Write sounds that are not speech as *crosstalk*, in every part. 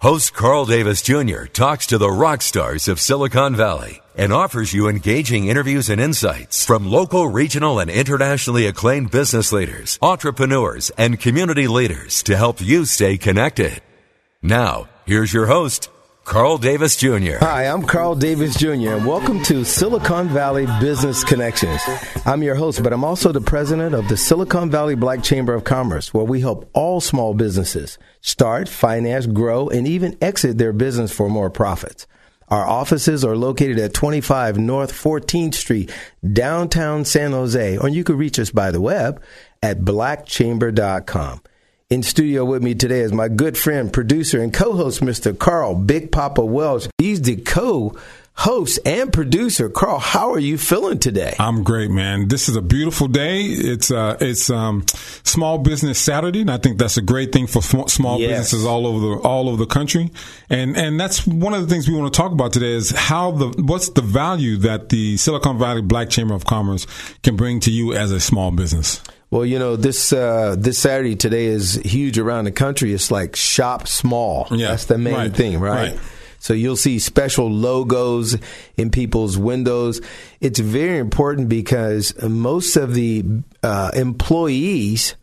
Host Carl Davis Jr. talks to the rock stars of Silicon Valley and offers you engaging interviews and insights from local, regional, and internationally acclaimed business leaders, entrepreneurs, and community leaders to help you stay connected. Now, here's your host, Carl Davis Jr. Hi, I'm Carl Davis Jr., and welcome to Silicon Valley Business Connections. I'm your host, but I'm also the president of the Silicon Valley Black Chamber of Commerce, where we help all small businesses start, finance, grow, and even exit their business for more profits. Our offices are located at 25 North 14th Street, downtown San Jose, or you can reach us by the web at blackchamber.com. In studio with me today is my good friend, producer, and co host, Mr. Carl Big Papa Welch. He's the co host and producer. Carl, how are you feeling today? I'm great, man. This is a beautiful day. It's uh, it's um, Small Business Saturday, and I think that's a great thing for small Yes. businesses all over the all over the country. And and that's one of the things we want to talk about today is how the what's the value that the Silicon Valley Black Chamber of Commerce can bring to you as a small business. Well, you know this uh, this Saturday today is huge around the country. It's like shop small. Yeah, that's the main right, thing, right? right. So you'll see special logos in people's windows. It's very important because most of the uh, employees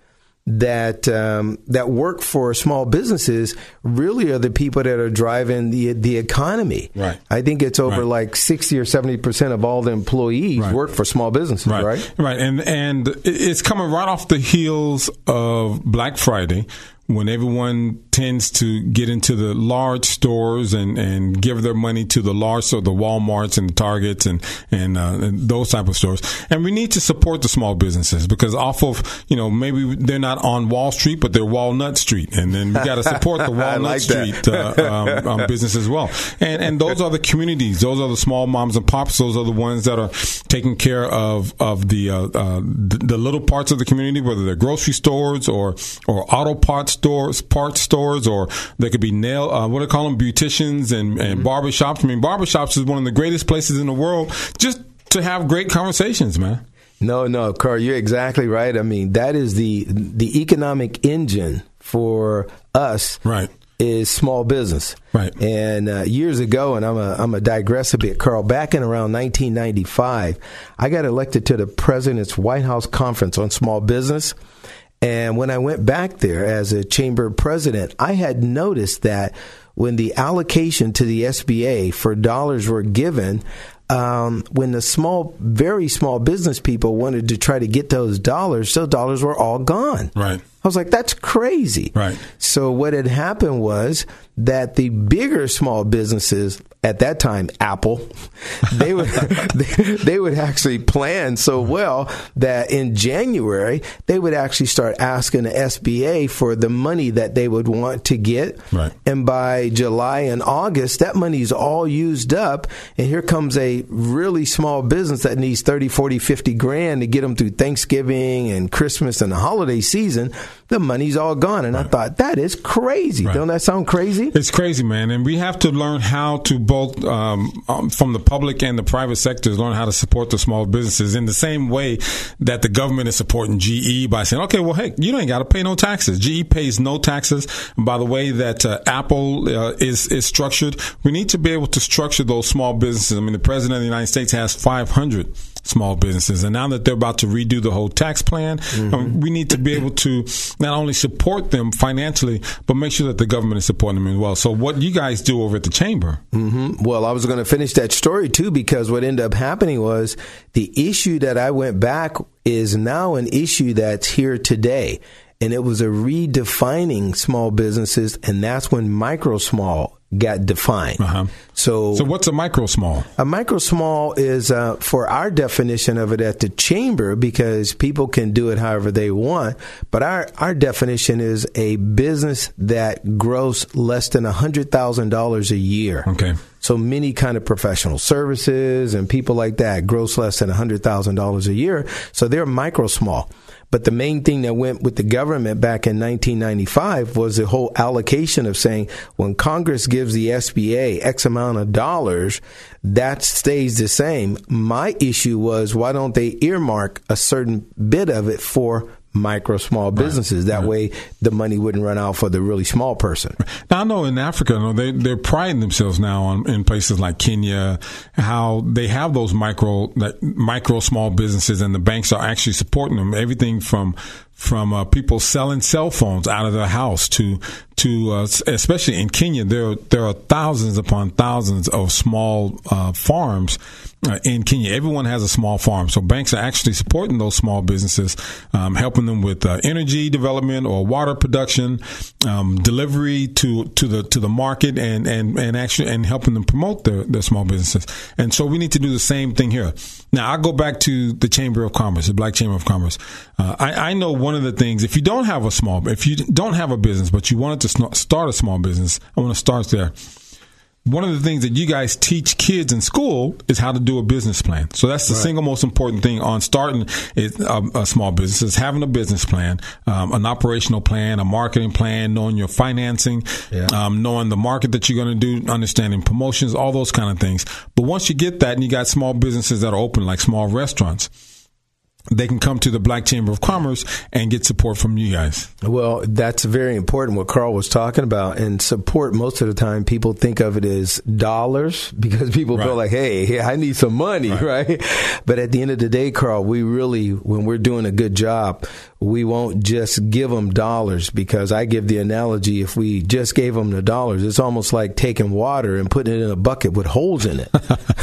that um, that work for small businesses really are the people that are driving the the economy. Right. I think it's over Right. like sixty or seventy percent of all the employees Right. work for small businesses. right, right? right, and and it's coming right off the heels of Black Friday, when everyone tends to get into the large stores and, and give their money to the large, so the WalMarts and the Targets and and, uh, and those type of stores. And we need to support the small businesses because off of you know maybe they're not on Wall Street, but they're Walnut Street, and then we got to support the *laughs* Walnut like. Street uh, um, um, business as well. And and those are the communities. Those are the small moms and pops. Those are the ones that are taking care of of the uh, uh, the, the little parts of the community, whether they're grocery stores or or auto parts stores, parts stores, or they could be nail uh, what do they call them, beauticians and and barbershops. I mean, barbershops is one of the greatest places in the world just to have great conversations, man. No, no, Carl, you're exactly right. I mean, that is the the economic engine for us. Right. Is small business. Right. And uh, years ago, and I'm a I'm a digress a bit, Carl. Back in around 1995, I got elected to the president's White House conference on small business. And when I went back there as a chamber president, I had noticed that when the allocation to the SBA for dollars were given, um, when the small, very small business people wanted to try to get those dollars, those dollars were all gone. Right. I was like, that's crazy. Right. So what had happened was that the bigger small businesses at that time, Apple, *laughs* they would *laughs* they, they would actually plan so well that in January they would actually start asking the SBA for the money that they would want to get. Right. And by July and August, that money is all used up. And here comes a really small business that needs 30, 40, 50 grand to get them through Thanksgiving and Christmas and the holiday season. The money's all gone. And I thought, that is crazy. Right. Don't that sound crazy? It's crazy, man, and we have to learn how to both um, um, from the public and the private sectors learn how to support the small businesses in the same way that the government is supporting GE by saying, okay, well, hey, you ain't got to pay no taxes. GE pays no taxes. And by the way that uh, Apple uh, is is structured, we need to be able to structure those small businesses. I mean, the president of the United States has 500 small businesses, and now that they're about to redo the whole tax plan, um, we need to be able to not only support them financially, but make sure that the government is supporting them as well. So, what you guys do over at the chamber? Mm-hmm. Well, I was going to finish that story too because what ended up happening was the issue that I went back is now an issue that's here today. And it was a redefining small businesses, and that's when micro small got defined. Uh-huh. So, so what's a micro small? A micro small is uh, for our definition of it at the chamber because people can do it however they want. But our our definition is a business that grows less than a hundred thousand dollars a year. Okay. So many kind of professional services and people like that gross less than a hundred thousand dollars a year. So they're micro small. But the main thing that went with the government back in 1995 was the whole allocation of saying when Congress gives the SBA X amount of dollars, that stays the same. My issue was why don't they earmark a certain bit of it for micro small businesses. Right. That right. way, the money wouldn't run out for the really small person. Now I know in Africa, you know, they they're priding themselves now on in places like Kenya, how they have those micro that micro small businesses, and the banks are actually supporting them. Everything from from uh, people selling cell phones out of their house to to uh, especially in Kenya there there are thousands upon thousands of small uh, farms uh, in Kenya. Everyone has a small farm, so banks are actually supporting those small businesses, um, helping them with uh, energy development or water production, um, delivery to to the to the market, and and and actually and helping them promote their their small businesses. And so we need to do the same thing here. Now I go back to the Chamber of Commerce, the Black Chamber of Commerce. Uh, I, I know one of the things, if you don't have a small, if you don't have a business, but you wanted to start a small business, I want to start there. One of the things that you guys teach kids in school is how to do a business plan. So that's the right. single most important thing on starting a, a, small business is having a business plan, um, an operational plan, a marketing plan, knowing your financing, yeah. um, knowing the market that you're going to do, understanding promotions, all those kind of things. But once you get that and you got small businesses that are open, like small restaurants, they can come to the Black Chamber of Commerce and get support from you guys. Well, that's very important what Carl was talking about. And support, most of the time, people think of it as dollars *laughs* because people right. feel like, hey, I need some money, right. *laughs* right? But at the end of the day, Carl, we really, when we're doing a good job, we won't just give them dollars because I give the analogy if we just gave them the dollars, it's almost like taking water and putting it in a bucket with holes in it. *laughs*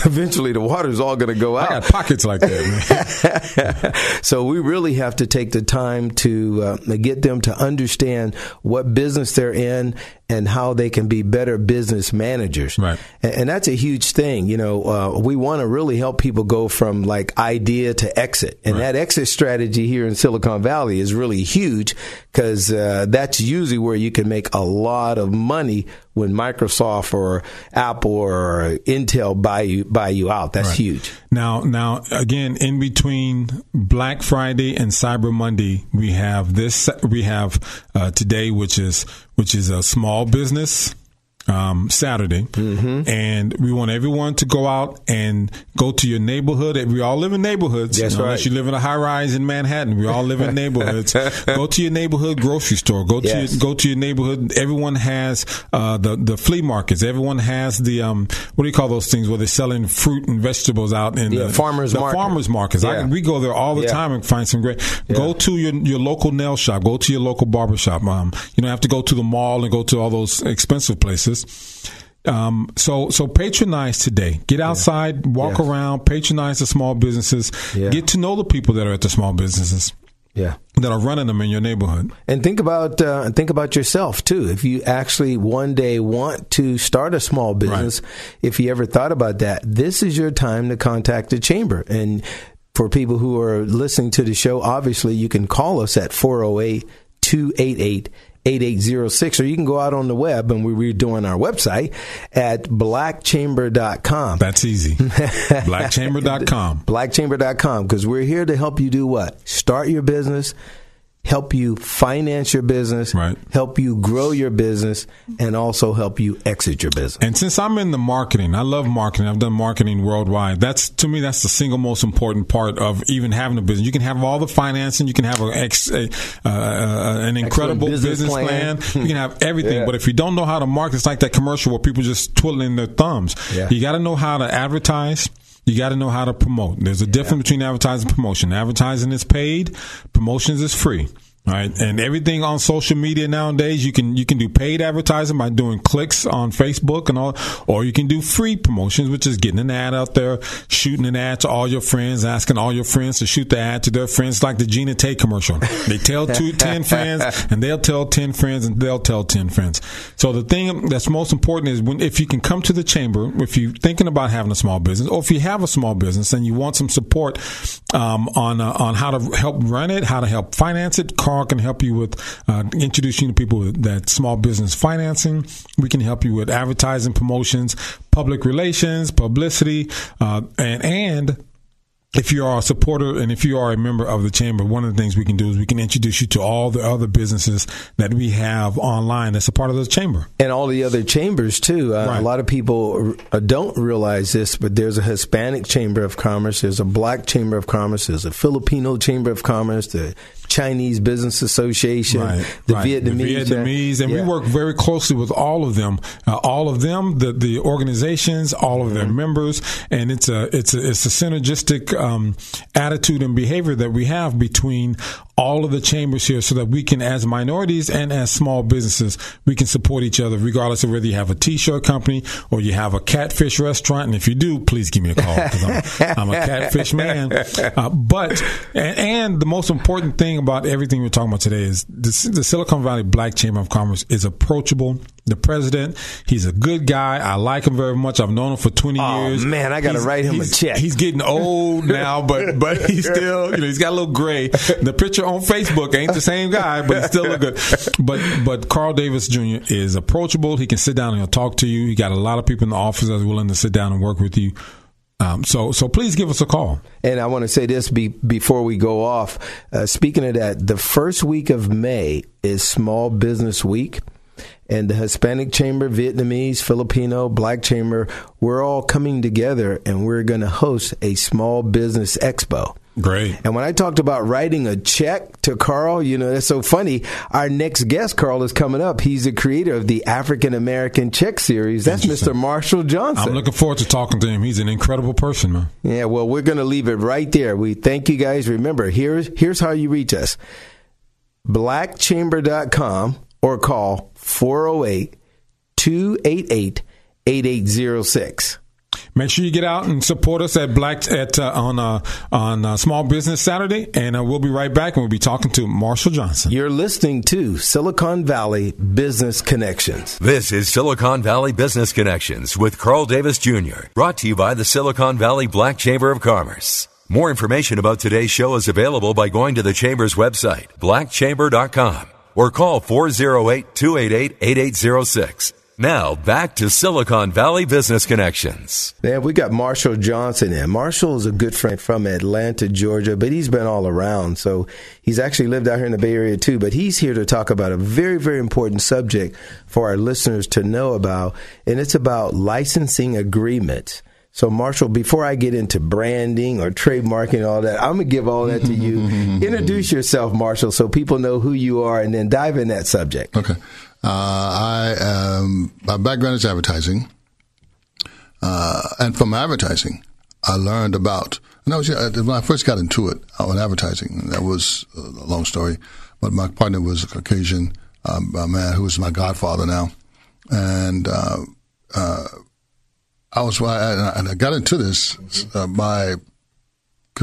Eventually, the water's all going to go out. I got pockets like that. *laughs* so we really have to take the time to uh, get them to understand what business they're in and how they can be better business managers. Right. And, and that's a huge thing. You know, uh, we want to really help people go from like idea to exit. And right. that exit strategy here in Silicon Valley is really huge because uh, that's usually where you can make a lot of money when Microsoft or Apple or Intel buy you buy you out. That's right. huge. Now, now again, in between Black Friday and Cyber Monday, we have this. We have uh, today, which is which is a small business um, Saturday, mm-hmm. and we want everyone to go out and go to your neighborhood. We all live in neighborhoods. That's you know, right. Unless you live in a high rise in Manhattan, we all live in *laughs* neighborhoods. go to your neighborhood grocery store. Go yes. to your, go to your neighborhood. Everyone has uh, the the flea markets. Everyone has the um, what do you call those things where they're selling fruit and vegetables out in yeah, the farmers the market. farmers markets. Yeah. I, we go there all the yeah. time and find some great. Go to your your local nail shop. Go to your local barber shop. Um, you don't have to go to the mall and go to all those expensive places. Um, so so patronize today. Get outside, yeah. walk yeah. around, patronize the small businesses. Yeah. Get to know the people that are at the small businesses. Yeah, that are running them in your neighborhood. And think about uh, think about yourself too. If you actually one day want to start a small business, right. if you ever thought about that, this is your time to contact the chamber. And for people who are listening to the show, obviously you can call us at 408 288 8806, or you can go out on the web and we're redoing our website at blackchamber.com. That's easy. *laughs* blackchamber.com. blackchamber.com, because we're here to help you do what? Start your business help you finance your business, right. help you grow your business, and also help you exit your business. And since I'm in the marketing, I love marketing. I've done marketing worldwide. That's to me, that's the single most important part of even having a business. You can have all the financing, you can have ex, a, uh, uh, an incredible business, business, plan. plan. *laughs* you can have everything, yeah. but if you don't know how to market, it's like that commercial where people just twiddling their thumbs. Yeah. You got to know how to advertise you got to know how to promote. There's a difference between advertising and promotion. Advertising is paid, promotions is free. Right. And everything on social media nowadays, you can, you can do paid advertising by doing clicks on Facebook and all, or you can do free promotions, which is getting an ad out there, shooting an ad to all your friends, asking all your friends to shoot the ad to their friends, like the Gina Tate commercial. They tell two, *laughs* 10 friends and they'll tell 10 friends and they'll tell 10 friends. So the thing that's most important is when, if you can come to the chamber, if you're thinking about having a small business or if you have a small business and you want some support, um, on, uh, on how to help run it, how to help finance it, Carl can help you with uh, introducing to people that small business financing. We can help you with advertising, promotions, public relations, publicity, uh, and and if you are a supporter and if you are a member of the chamber, one of the things we can do is we can introduce you to all the other businesses that we have online that's a part of the chamber. And all the other chambers, too. Uh, right. A lot of people uh, don't realize this, but there's a Hispanic Chamber of Commerce, there's a Black Chamber of Commerce, there's a Filipino Chamber of Commerce, the Chinese Business Association, right, the, right. Vietnamese, the Vietnamese, and yeah. we work very closely with all of them. Uh, all of them, the the organizations, all of mm-hmm. their members, and it's a it's a it's a synergistic um, attitude and behavior that we have between all of the chambers here so that we can, as minorities and as small businesses, we can support each other regardless of whether you have a t-shirt company or you have a catfish restaurant. And if you do, please give me a call because I'm, I'm, a catfish man. *laughs* Uh, but, and, and, the most important thing about everything we're talking about today is the, the Silicon Valley Black Chamber of Commerce is approachable the president. He's a good guy. I like him very much. I've known him for 20 oh, years. man, I got to write him a check. He's getting old now, but but he's *laughs* still, you know, he's got a little gray. The picture on Facebook ain't the same guy, but he's still look good. But but Carl Davis Jr. is approachable. He can sit down and he'll talk to you. He got a lot of people in the office that's willing to sit down and work with you. Um, so, so please give us a call. And I want to say this be, before we go off. Uh, speaking of that, the first week of May is Small Business Week and the Hispanic Chamber, Vietnamese, Filipino, Black Chamber, we're all coming together and we're going to host a small business expo. Great. And when I talked about writing a check to Carl, you know, that's so funny. Our next guest, Carl, is coming up. He's the creator of the African American Check Series. That's Mr. Marshall Johnson. I'm looking forward to talking to him. He's an incredible person, man. Yeah, well, we're going to leave it right there. We thank you guys. Remember, here's, here's how you reach us blackchamber.com or call 408 288 8806. Make sure you get out and support us at Black at uh, on uh, on uh, Small Business Saturday, and uh, we'll be right back. and We'll be talking to Marshall Johnson. You're listening to Silicon Valley Business Connections. This is Silicon Valley Business Connections with Carl Davis Jr. Brought to you by the Silicon Valley Black Chamber of Commerce. More information about today's show is available by going to the Chamber's website, blackchamber.com or call 408 288 8806. Now back to Silicon Valley Business Connections. Yeah, we got Marshall Johnson in. Marshall is a good friend from Atlanta, Georgia, but he's been all around. So he's actually lived out here in the Bay Area too. But he's here to talk about a very, very important subject for our listeners to know about, and it's about licensing agreements. So, Marshall, before I get into branding or trademarking and all that, I'm going to give all that to you. *laughs* Introduce yourself, Marshall, so people know who you are and then dive in that subject. Okay. Uh, I um, my background is advertising. Uh, and from advertising, I learned about, and I was, uh, when I first got into it on advertising, that was a long story, but my partner was a Caucasian um, a man who was my godfather now. And, uh, uh I was and I got into this uh, by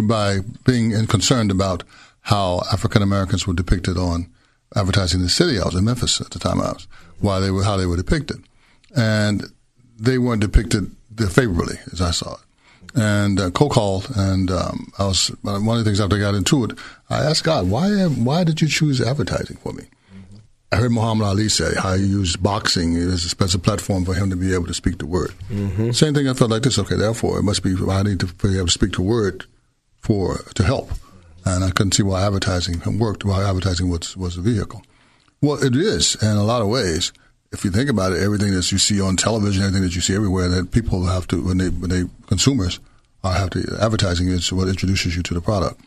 by being concerned about how African Americans were depicted on advertising in the city. I was in Memphis at the time. I was why they were how they were depicted, and they weren't depicted favorably as I saw it. And uh, called, and um, I was one of the things after I got into it. I asked God, why why did you choose advertising for me? I heard Muhammad Ali say how he used boxing as a, special platform for him to be able to speak the word. Mm-hmm. Same thing. I felt like this. Okay, therefore it must be I need to be able to speak the word for to help, and I couldn't see why advertising worked. Why advertising was was a vehicle. Well, it is in a lot of ways. If you think about it, everything that you see on television, everything that you see everywhere, that people have to when they when they consumers are have to advertising is what introduces you to the product.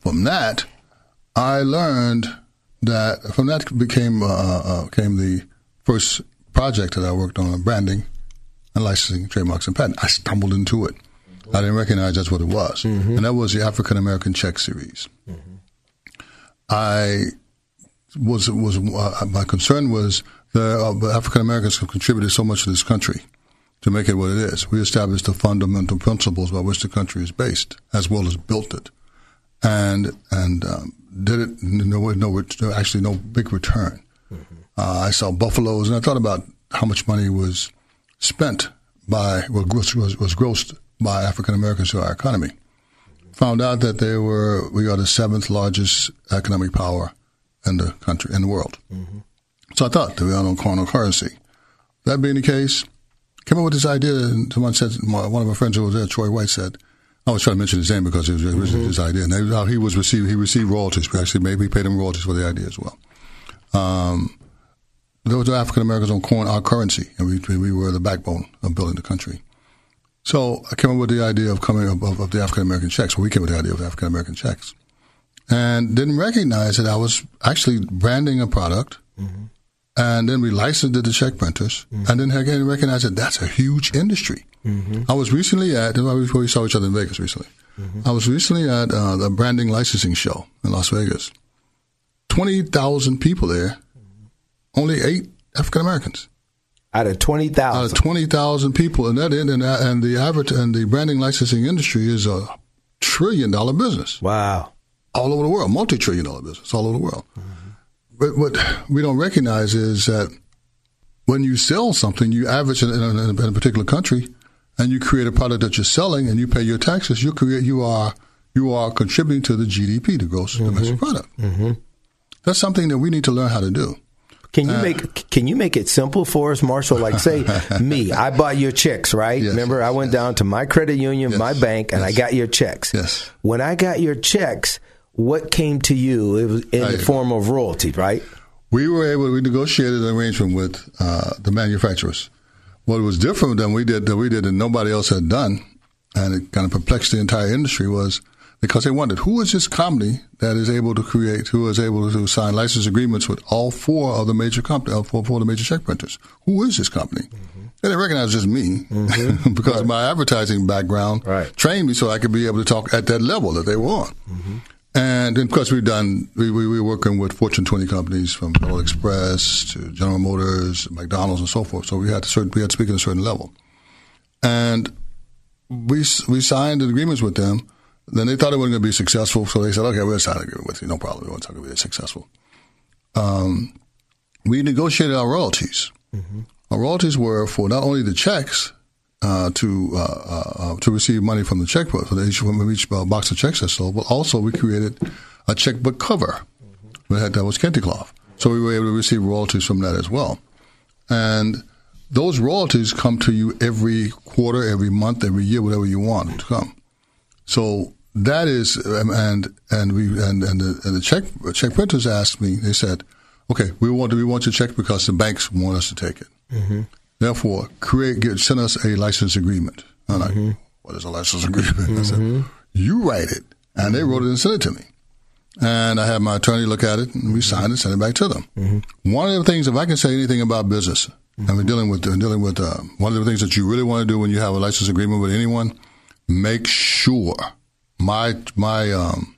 From that, I learned that from that became uh, uh, came the first project that I worked on, branding and licensing trademarks and patent. I stumbled into it. I didn't recognize that's what it was, mm-hmm. and that was the African American Check Series. Mm-hmm. I was was uh, my concern was the uh, African Americans have contributed so much to this country to make it what it is. We established the fundamental principles by which the country is based, as well as built it, and and um, did it no no actually no big return. Mm-hmm. Uh, I saw buffaloes, and I thought about how much money was spent by was was, was grossed by African Americans to our economy. Found out that they were we are the seventh largest economic power in the country in the world. Mm-hmm. So I thought that we had on carnal currency. That being the case, came up with this idea. And someone said, one of my friends who was there, Troy White, said, I was trying to mention his name because it was originally mm-hmm. his idea. And how he was received, he received royalties. Actually, maybe he paid him royalties for the idea as well. Um, those are African Americans on coin our currency, and we, we were the backbone of building the country. So I came up with the idea of coming up of, of the African American checks. Well, we came up with the idea of African American checks, and didn't recognize that I was actually branding a product, mm-hmm. and then we licensed it to check printers, mm-hmm. and then again recognize that that's a huge industry. Mm-hmm. I was recently at before we saw each other in Vegas recently. Mm-hmm. I was recently at uh, the branding licensing show in Las Vegas. Twenty thousand people there, only eight African Americans out of twenty thousand. Out of twenty thousand people, and that and and the average and the branding licensing industry is a trillion dollar business. Wow! All over the world, multi trillion dollar business all over the world. Mm-hmm. But what we don't recognize is that when you sell something, you average in a, in a particular country, and you create a product that you're selling, and you pay your taxes. You create you are you are contributing to the GDP, the gross mm-hmm. domestic product. Mm-hmm. That's something that we need to learn how to do. Can you uh, make Can you make it simple for us, Marshall? Like, say *laughs* me, I bought your checks, right? Yes, Remember, I went yes. down to my credit union, yes, my bank, and I got your checks. Yes. When I got your checks, what came to you? It was in I, the form of royalty, right? We were able. We negotiated an arrangement with uh, the manufacturers. What was different than we did that we did and nobody else had done, and it kind of perplexed the entire industry was because they wondered who is this company that is able to create, who is able to sign license agreements with all four of the major companies, uh, four, four of the major check printers. Who is this company? Mm-hmm. They didn't recognize just me mm-hmm. *laughs* because right. my advertising background right. trained me so I could be able to talk at that level that they were on. Mm-hmm. And of course, we've done, we, we, we, were working with Fortune 20 companies from Federal Express to General Motors, McDonald's, and so forth. So we had to, certain, we had to speak at a certain level. And we, we signed agreements with them then they thought it wasn't going to be successful, so they said, "Okay, we'll sign an agreement with you. No problem. We want to talk about it successful." Um, we negotiated our royalties. Mm-hmm. Our royalties were for not only the checks uh, to uh, uh, uh to receive money from the checkbook for the each from each uh, box of checks that sold, but also we created a checkbook cover mm-hmm. that, had, that was kente cloth, so we were able to receive royalties from that as well, and those royalties come to you every quarter, every month, every year, whatever you want to come. So that is, um, and and we and and the, and the check check printers asked me. They said, "Okay, we want to we want your check because the banks want us to take it. Mm-hmm. Therefore, create get, send us a license agreement." I'm mm-hmm. like, "What is a license agreement?" Mm-hmm. I said, mm-hmm. "You write it," and they wrote it and sent it to me. And I had my attorney look at it, and we signed it, sent it back to them. Mm-hmm. One of the things, if I can say anything about business, and we're dealing with dealing with uh, one of the things that you really want to do when you have a license agreement with anyone, make sure my my um,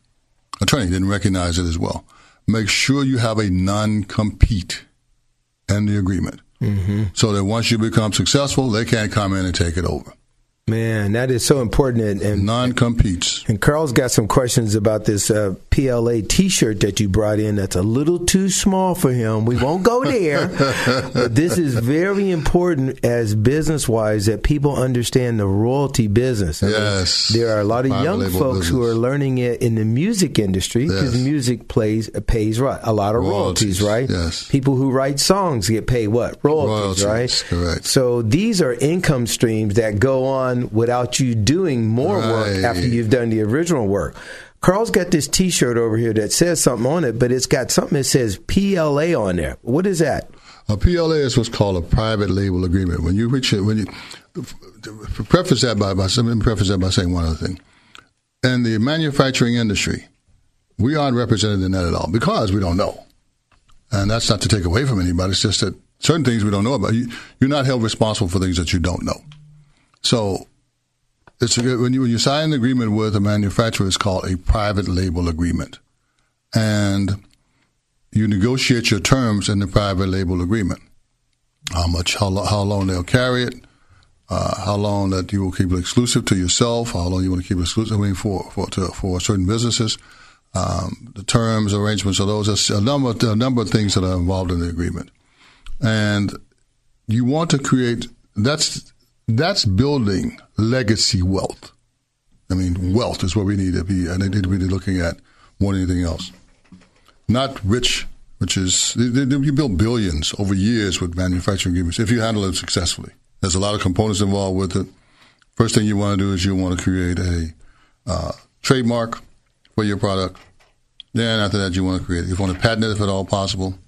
attorney didn't recognize it as well. Make sure you have a non-compete in the agreement, mm-hmm. so that once you become successful, they can't come in and take it over. Man, that is so important. And, and non-competes. And Carl's got some questions about this uh, PLA T-shirt that you brought in. That's a little too small for him. We won't go there. *laughs* but this is very important as business-wise that people understand the royalty business. I yes, mean, there are a lot of young folks business. who are learning it in the music industry because yes. music plays pays right a lot of royalties, royalties, right? Yes. People who write songs get paid what royalties, royalties right? Correct. So these are income streams that go on done without you doing more right. work after you've done the original work. Carl's got this T-shirt over here that says something on it, but it's got something that says PLA on there. What is that? A PLA is what's called a private label agreement. When you reach it, when you preface that by, by let me preface that by saying one other thing. In the manufacturing industry, we aren't represented in that at all because we don't know, and that's not to take away from anybody. It's just that certain things we don't know about. You, you're not held responsible for things that you don't know. So it's a, when you when you sign an agreement with a manufacturer, it's called a private label agreement. and you negotiate your terms in the private label agreement. How much, how, how long they'll carry it, uh, how long that you will keep it exclusive to yourself, how long you want to keep it exclusive I mean, for for to, for certain businesses, um, the terms, arrangements of those. A number a number of things that are involved in the agreement, and you want to create that's that's building legacy wealth. I mean, wealth is what we need to be, and they need to be looking at more than anything else. Not rich, which is you build billions over years with manufacturing agreements if you handle it successfully. There's a lot of components involved with it. First thing you want to do is you want to create a uh, trademark for your product. Then after that, you want to create it. You want to patent it if at all possible.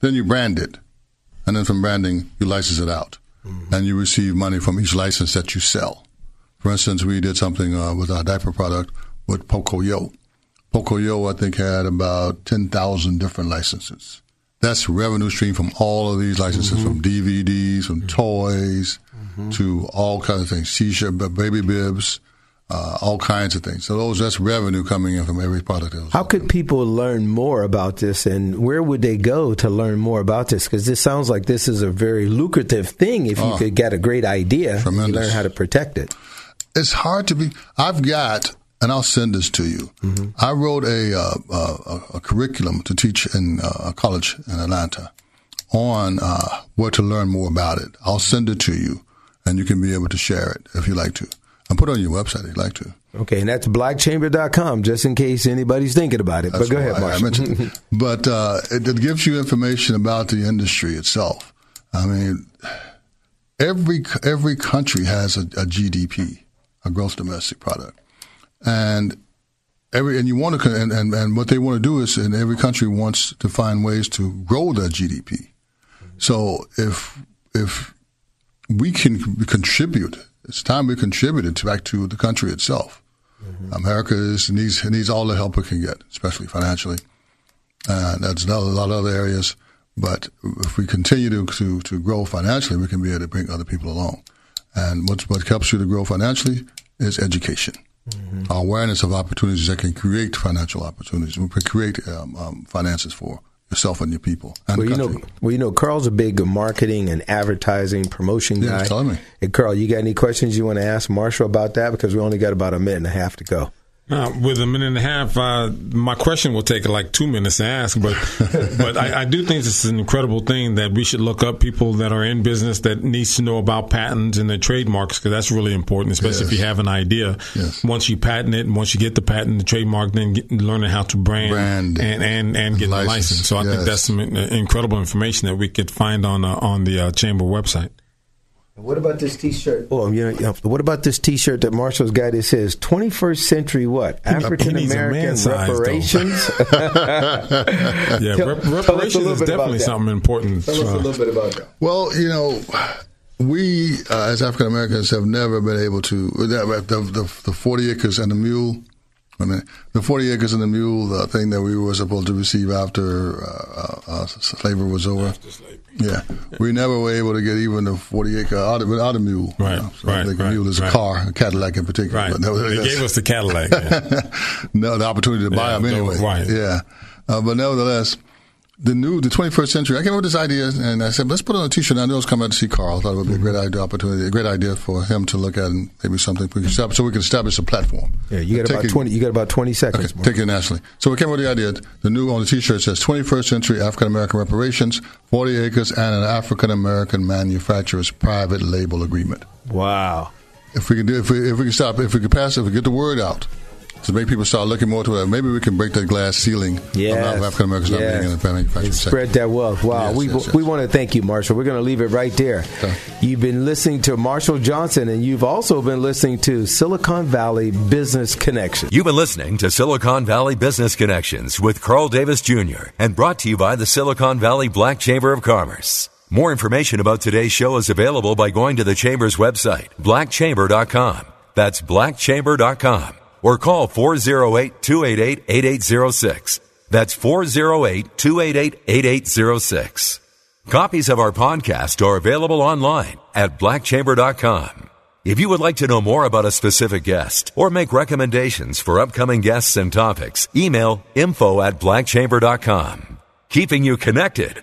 Then you brand it, and then from branding, you license it out, mm-hmm. and you receive money from each license that you sell. For instance, we did something uh, with our diaper product with Pocoyo. Pocoyo, I think, had about 10,000 different licenses. That's revenue stream from all of these licenses, mm-hmm. from DVDs, from mm-hmm. toys, mm-hmm. to all kinds of things, t-shirt, baby bibs, uh, all kinds of things. So those that's revenue coming in from every product. How could people learn more about this, and where would they go to learn more about this? Because this sounds like this is a very lucrative thing. If you oh, could get a great idea, tremendous. learn how to protect it. It's hard to be. I've got and I'll send this to you. Mm-hmm. I wrote a, uh, uh, a, curriculum to teach in uh, a college in Atlanta on uh, where to learn more about it. I'll send it to you, and you can be able to share it if you like to. And put it on your website if you'd like to. Okay, and that's blackchamber.com, just in case anybody's thinking about it. That's but go ahead, Marshall. I mentioned *laughs* but uh, it, it gives you information about the industry itself. I mean, every every country has a, a GDP, a gross domestic product and every and you want to and, and, and what they want to do is and every country wants to find ways to grow their GDP. So if if we can contribute, it's time we contributed back to the country itself. Mm-hmm. America is, needs needs all the help it can get, especially financially. And that's a lot of other areas. But if we continue to, to, to grow financially, we can be able to bring other people along. And what, what helps you to grow financially is education mm-hmm. awareness of opportunities that can create financial opportunities. We can create um, um, finances for yourself and your people. And well, you know, well, you know, Carl's a big marketing and advertising promotion guy. Yeah, tell me. Hey, Carl, you got any questions you want to ask Marshall about that? Because we only got about a minute and a half to go. Uh, with a minute and a half, uh, my question will take like two minutes to ask, but *laughs* but I, I, do think this is an incredible thing that we should look up people that are in business that needs to know about patents and their trademarks because that's really important, especially yes. if you have an idea. Yes. Once you patent it, and once you get the patent, the trademark, then get, learning how to brand, brand and, and and get license. the license. So I yes. think that's some incredible information that we could find on uh, on the uh, chamber website. What about this T-shirt? Oh, you know, what about this T-shirt that Marshall's got? It says "21st Century what? African American reparations." *laughs* yeah, tell, rep- reparations is definitely something important. Tell us a little bit about that. Well, you know, we uh, as African Americans have never been able to the, the, the, the forty acres and the mule. I mean, the 40 acres and the mule, the thing that we were supposed to receive after uh, uh, slavery was over. Yeah, we never were able to get even the forty acre out of, out of mule. Right, you know? so right. I think right, a mule is right. a car, a Cadillac in particular. Right. But they gave us the Cadillac. *laughs* No, the opportunity to buy yeah, them anyway. Right. Yeah, uh, but nevertheless, the new, the 21st century. I came up with this idea, and I said, let's put on a T-shirt. And I knew I was coming out to see Carl. I thought it would be a mm-hmm. great idea, opportunity, a great idea for him to look at, and maybe something we can establish, so we can establish a platform. Yeah, you got about it, 20. You got about 20 seconds. Okay, take it nationally. So we came up with the idea. The new on the T-shirt says 21st century African American reparations, 40 acres, and an African American manufacturer's private label agreement. Wow. If we can do, if we if we can stop, if we can pass, if we get the word out to make people start looking more to it. Maybe we can break that glass ceiling yes. of African Americans yes. not being in the manufacturing Spread that wealth. Wow. Yes, we, yes, we want to thank you, Marshall. We're going to leave it right there. Okay. You've been listening to Marshall Johnson, and you've also been listening to Silicon Valley Business Connections. You've been listening to Silicon Valley Business Connections with Carl Davis Jr. and brought to you by the Silicon Valley Black Chamber of Commerce. More information about today's show is available by going to the Chamber's website, blackchamber.com. That's blackchamber.com or call 408 288 8806. That's 408 288 8806. Copies of our podcast are available online at blackchamber.com. If you would like to know more about a specific guest or make recommendations for upcoming guests and topics, email info at blackchamber.com. Keeping you connected.